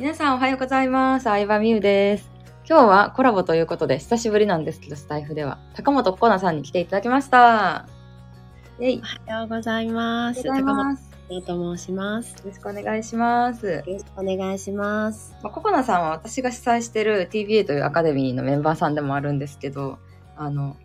皆さんおはようございます。相葉美優です。今日はコラボということで、久しぶりなんですけど、スタイフでは、高本コナさんに来ていただきました。イェイ。おはようございます。おはようございます。高本と申します。よろしくお願いします。よろしくお願いします。まあ、ココナさんは私が主催してる TBA というアカデミーのメンバーさんでもあるんですけど、あの、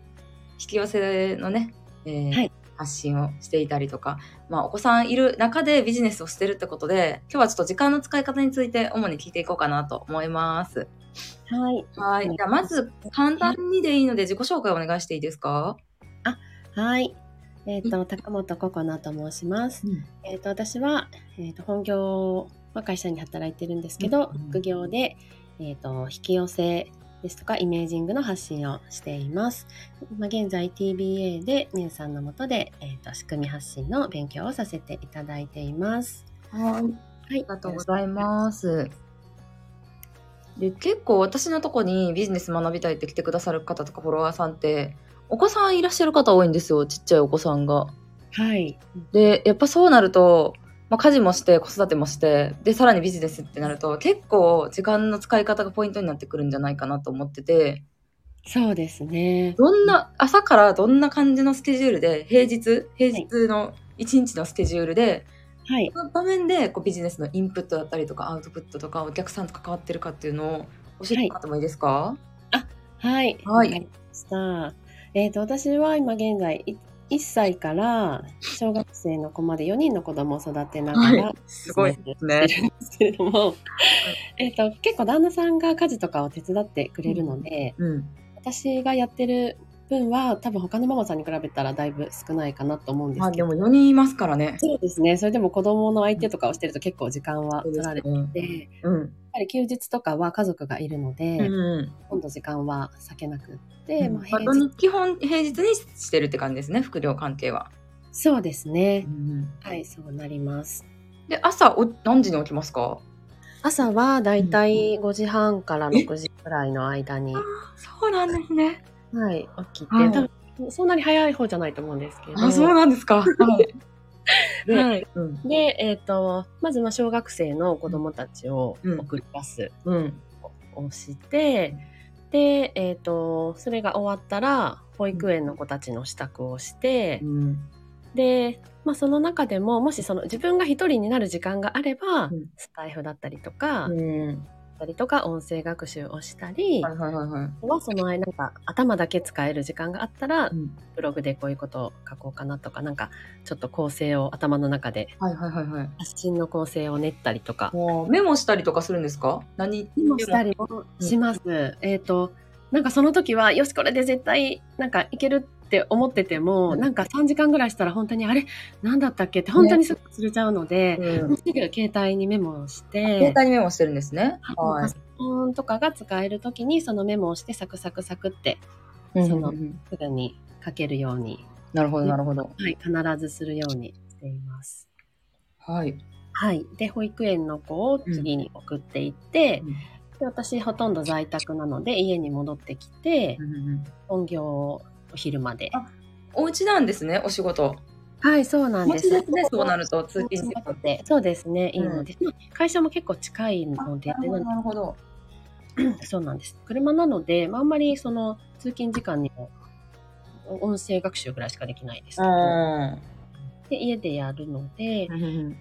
引き寄せのね、えーはい発信をしていたりとか、まあ、お子さんいる中でビジネスをしてるってことで、今日はちょっと時間の使い方について主に聞いていこうかなと思います。はい。はい。じゃあ、まず、簡単にでいいので、自己紹介お願いしていいですか？はい。えっ、と、高本ココナと申します。えっ、と、私は、えっ、と、本業は会社に働いてるんですけど、うん副業で、えっ、と、引き寄せですとか、イメージングの発信をしています。まあ、現在 TBA で、みゆさんのもとで、えっ、と、仕組み発信の勉強をさせていただいています。はい。はい。ありがとうございます。で、結構私のとこにビジネス学びたいって来てくださる方とかフォロワーさんって、お子さんいらっしゃる方多いんですよ。ちっちゃいお子さんが。はい。で、やっぱそうなると、まあ、家事もして、子育てもして、で、さらにビジネスってなると、結構時間の使い方がポイントになってくるんじゃないかなと思ってて、そうですね。どんな、朝からどんな感じのスケジュールで、平日、平日の一日のスケジュールで、はい。その場面でこうビジネスのインプットだったりとかアウトプットとかお客さんと関わってるかっていうのを教えてもらってもいいですか？はい。はいわかりました。えっ、と、私は今現在、い1歳から小学生の子まで4人の子供を育てながら、すごいですね。るんですけれども、えっと、結構旦那さんが家事とかを手伝ってくれるので、うん。私がやってる分は多分他のママさんに比べたらだいぶ少ないかなと思うんでまあでもすけど、4人いますからね。そうですね。それでも子供の相手とかをしてると結構時間は取られすねて、やっうん。ぱり休日とかは家族がいるので、うん。今度時間は避けなくって、まあ、まあ平日、基本平日にしてるって感じですね、副業関係は。そうですねう。ん、はい、そうなります。で、朝お何時に起きますか？朝はだいたい5時半から6時くらいの間に、そうなんですね。はい、起きて、はい多分そんなに早い方じゃないと思うんですけど。あ、そうなんですか。はい。で、はい。うん。で、えっ、と、まずまあ小学生の子供たちをうん送り出すうん。をして、で、えっ、と、それが終わったら、保育園の子たちの支度をして、うん。で、まあその中でも、もしその自分が一人になる時間があれば、うんスタイフだったりとか、うん。だったりとか、音声学習をしたり、はいはいはいはい。はその間なんか頭だけ使える時間があったら、うんブログでこういうことを書こうかなとか、なんかちょっと構成を頭の中ではいはいはいはい。発信の構成を練ったりとか、メモしたりとかするんですか？何？メモしたりもします。えっ、と、なんかその時は、よし、これで絶対なんかいけるって思ってても、うんなんか3時間ぐらいしたら本当にあれ？何だったっけ？って本当にすぐ忘れちゃうので、うんすぐ携帯にメモをして、携帯にメモしてるんですね。はいパソ。コンとかが使える時にそのメモをしてサクサクサクってうんそのすぐに書けるように、なるほどなるほど。はい、必ずするようにしています。はい。はい。で、保育園の子を次に送っていって、うんで私ほとんど在宅なので家に戻ってきて、うんうん本業をお昼まで。あお家なんですね、お仕事。はい、そうなんです。ですね、そうなると通勤時間って。そうですね、いいので、まあ会社も結構近いので、なるほど。そうなんです。車なので、まあ、あんまりその通勤時間にも音声学習ぐらいしかできないですけど、あで家でやるので、ー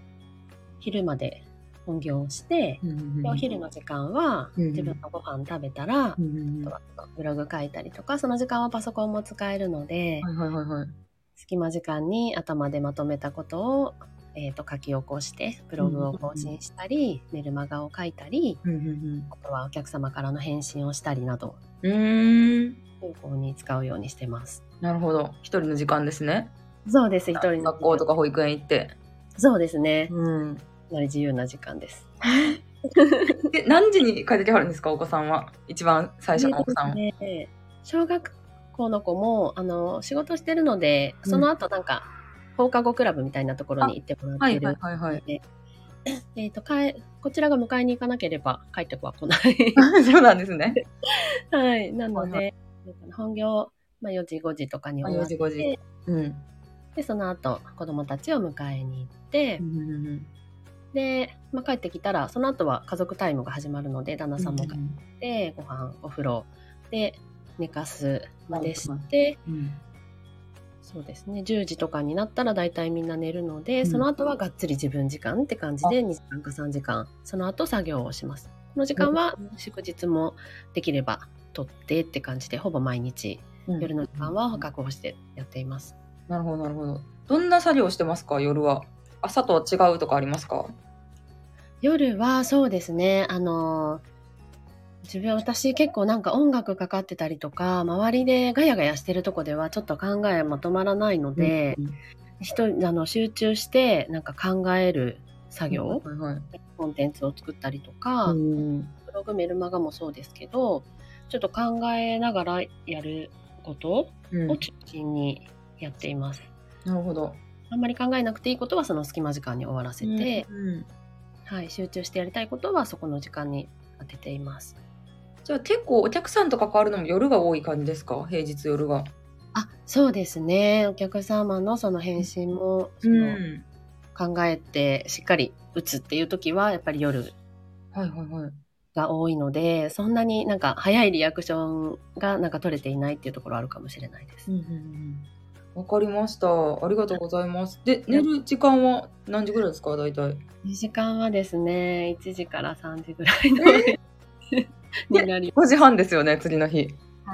昼まで本業をして、でお昼の時間はうん自分のご飯食べたら、うんうんうんあとはブログ書いたりとか、その時間はパソコンも使えるので、はいはいはいはい。隙間時間に頭でまとめたことを、えー、と書き起こして、ブログを更新したり、メルマガを書いたり、うんうんあとはお客様からの返信をしたりなど、うん。うーん。有効に使うようにしてます。なるほど。一人の時間ですね。そうです、一人の学校とか保育園行って。そうですね。うん。かなり自由な時間です。で、何時に帰ってきはるんですか、お子さんは。一番最初のお子さんは。ね小学校の子も、あの、仕事してるので、その後なんか、放課後クラブみたいなところに行ってもらってるはいはいはいはい。で、えっ、と、かえ、こちらが迎えに行かなければ帰っては来ない。そうなんですね。はい。なので、はいえっと本業、まあ、4時、5時とかに終わ4時って、5時。うん。で、その後、子供たちを迎えに行って、で、まあ、帰ってきたらその後は家族タイムが始まるので旦那さんも帰って、ご飯お風呂で寝かすまでして、うん。そうですね。10時とかになったら大体みんな寝るので、うん。その後はがっつり自分時間って感じで2時間か3時間。その後作業をします。この時間は祝日もできれば取ってって感じでほぼ毎日うん。夜の時間は確保してやっています。なるほどなるほど。どんな作業してますか？夜は。朝とは違うとかありますか？夜はそうですね。あの自分私結構なんか音楽かかってたりとか周りでガヤガヤしてるとこではちょっと考えまとまらないので、うん一人あの集中してなんか考える作業、はいはい。コンテンツを作ったりとか、うん。ブログメルマガもそうですけどちょっと考えながらやることうん。を中心にやっています。なるほど。あんまり考えなくていいことはその隙間時間に終わらせて、うんはい、集中してやりたいことはそこの時間に当てています。じゃあ結構お客さんと関わるのも夜が多い感じですか？平日夜が。あそうですね。お客様のその返信もその考えてしっかり打つっていう時はやっぱり夜はいはいはい。が多いのでそんなになんか早いリアクションがなんか取れていないっていうところあるかもしれないです。うんうんうんわかりました。ありがとうございます。で、寝る時間は何時ぐらいですか、大体。2時間はですね1時から3時ぐらいの、になり5時半ですよね、次の日。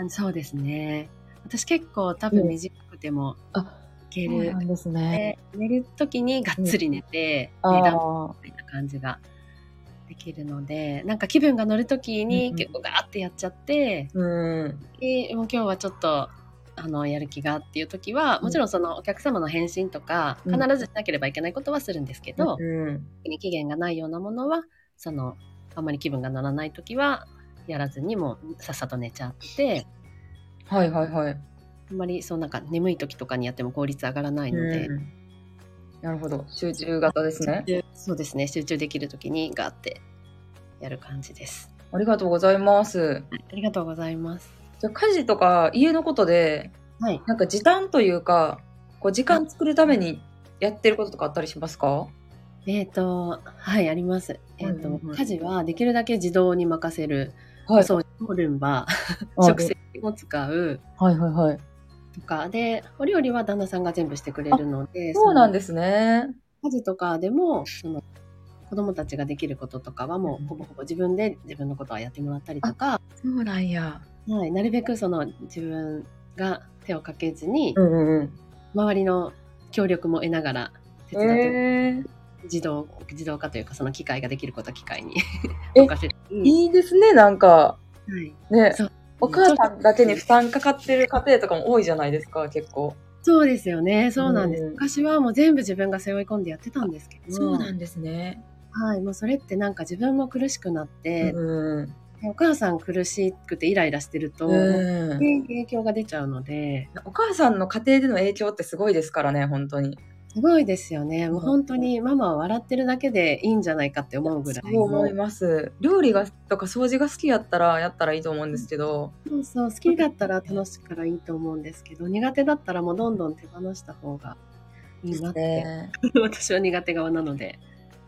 そうですね私結構多分短くてもあ、いける、んですね。で寝る時にがっつり寝て、あ寝だあ、みたいな感じができるのでなんか気分が乗る時うんうんに結構ガーってやっちゃって、うん。でもう今日はちょっとあのやる気がっていう時はもちろんそのお客様の返信とかうん必ずしなければいけないことはするんですけど、うん。期限がないようなものはそのあんまり気分が乗らない時はやらずにもうさっさと寝ちゃってはいはいはい。あんまりそうなんか眠い時とかにやっても効率上がらないので、うんなるほど。集中型ですね。でそうですね集中できる時にガーってやる感じです。ありがとうございます。ありがとうございます。じゃあ家事とか家のことで、はい。なんか時短というか、こう時間作るためにやってることとかあったりしますか？えっ、と、はい、あります。えっ、と、はいはいはい家事はできるだけ自動に任せる。はい。掃除もルンバ、あ食洗機も使うはいはいはい。とかで、お料理は旦那さんが全部してくれるので、す。そうなんですね。家事とかでも、その、子供たちができることとかはもうんうほぼほぼ自分で自分のことはやってもらったりとか、そうなんや。はい、なるべくその自分が手をかけずに、うんうんうん。周りの協力も得ながら手伝って、えー、自動自動化というかその機械ができることは機械にいいですね、なんか。はい、ね。そう。お母さんだけに負担かかってる家庭とかも多いじゃないですか、結構。そうですよね。そうなんです、うん。昔はもう全部自分が背負い込んでやってたんですけど。ですね。はい、もうそれってなんか自分も苦しくなって、うん。お母さん苦しくてイライラしてると、うん。影響が出ちゃうので。お母さんの家庭での影響ってすごいですからね、本当に。すごいですよね。もう本当にママは笑ってるだけでいいんじゃないかって思うぐらいそう思います。料理がとか掃除が好きやったらやったらいいと思うんですけど、そうそう好きだったら楽しいからいいと思うんですけど苦手だったらもうどんどん手放した方がいいなって、ね。私は苦手側なので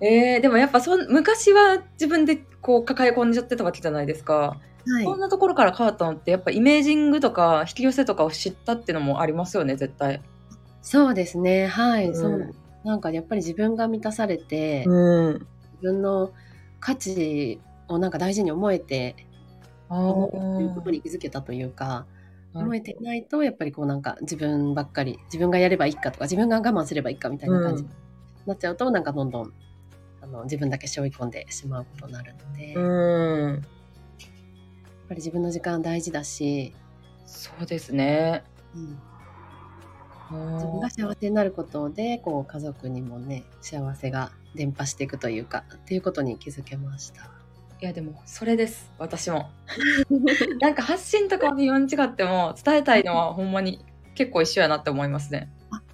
えー、でもやっぱそん昔は自分でこう抱え込んじゃってたわけじゃないですか。はい。こんなところから変わったのってやっぱイメージングとか引き寄せとかを知ったっていうのもありますよね、絶対。そうですね。はい、うん。そう。なんかやっぱり自分が満たされて、うん。自分の価値をなんか大事に思えてあ思うということーに気づけたというか、思えていないとやっぱりこうなんか自分ばっかり自分がやればいいかとか自分が我慢すればいいかみたいな感じになっちゃうと、なんかどんどんあの自分だけ背負い込んでしまうことになるので、やっうん。ぱり自分の時間大事だし、そうですね。うん、うん自分が幸せになることでこう家族にもね幸せが伝播していくというかっていうことに気づけました。いやでもそれです。私も。なんか発信とかは微妙に違っても伝えたいのはほんまに結構一緒やなって思いますね、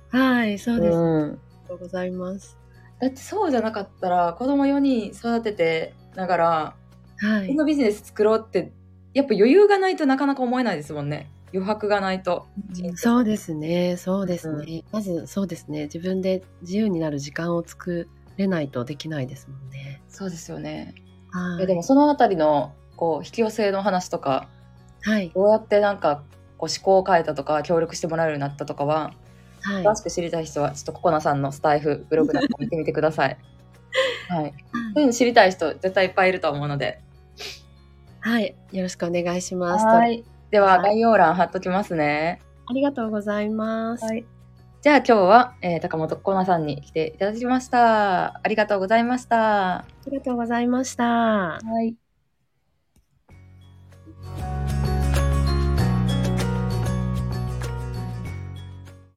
はいそうです、あうん、りがとうございます。だってそうじゃなかったら子供4人育ててながらはいこのビジネス作ろうってやっぱ余裕がないとなかなか思えないですもんね余白がないとうんそうですね、そうですね。まずそうですね、自分で自由になる時間を作れないとできないですもんね。そうですよね。はいえでもそのあたりのこう引き寄せの話とかはい。どうやってなんかこう思考を変えたとか協力してもらえるようになったとかははい。詳しく知りたい人はちょっとココナさんのスタイフブログなんか見てみてください。はい。そういうの知りたい人絶対いっぱいいると思うので。はい。よろしくお願いします。はい。でははい概要欄貼っときますね。ありがとうございます。はい。じゃあ今日は、えー高本ココナさんに来ていただきました。ありがとうございました。ありがとうございました。はい。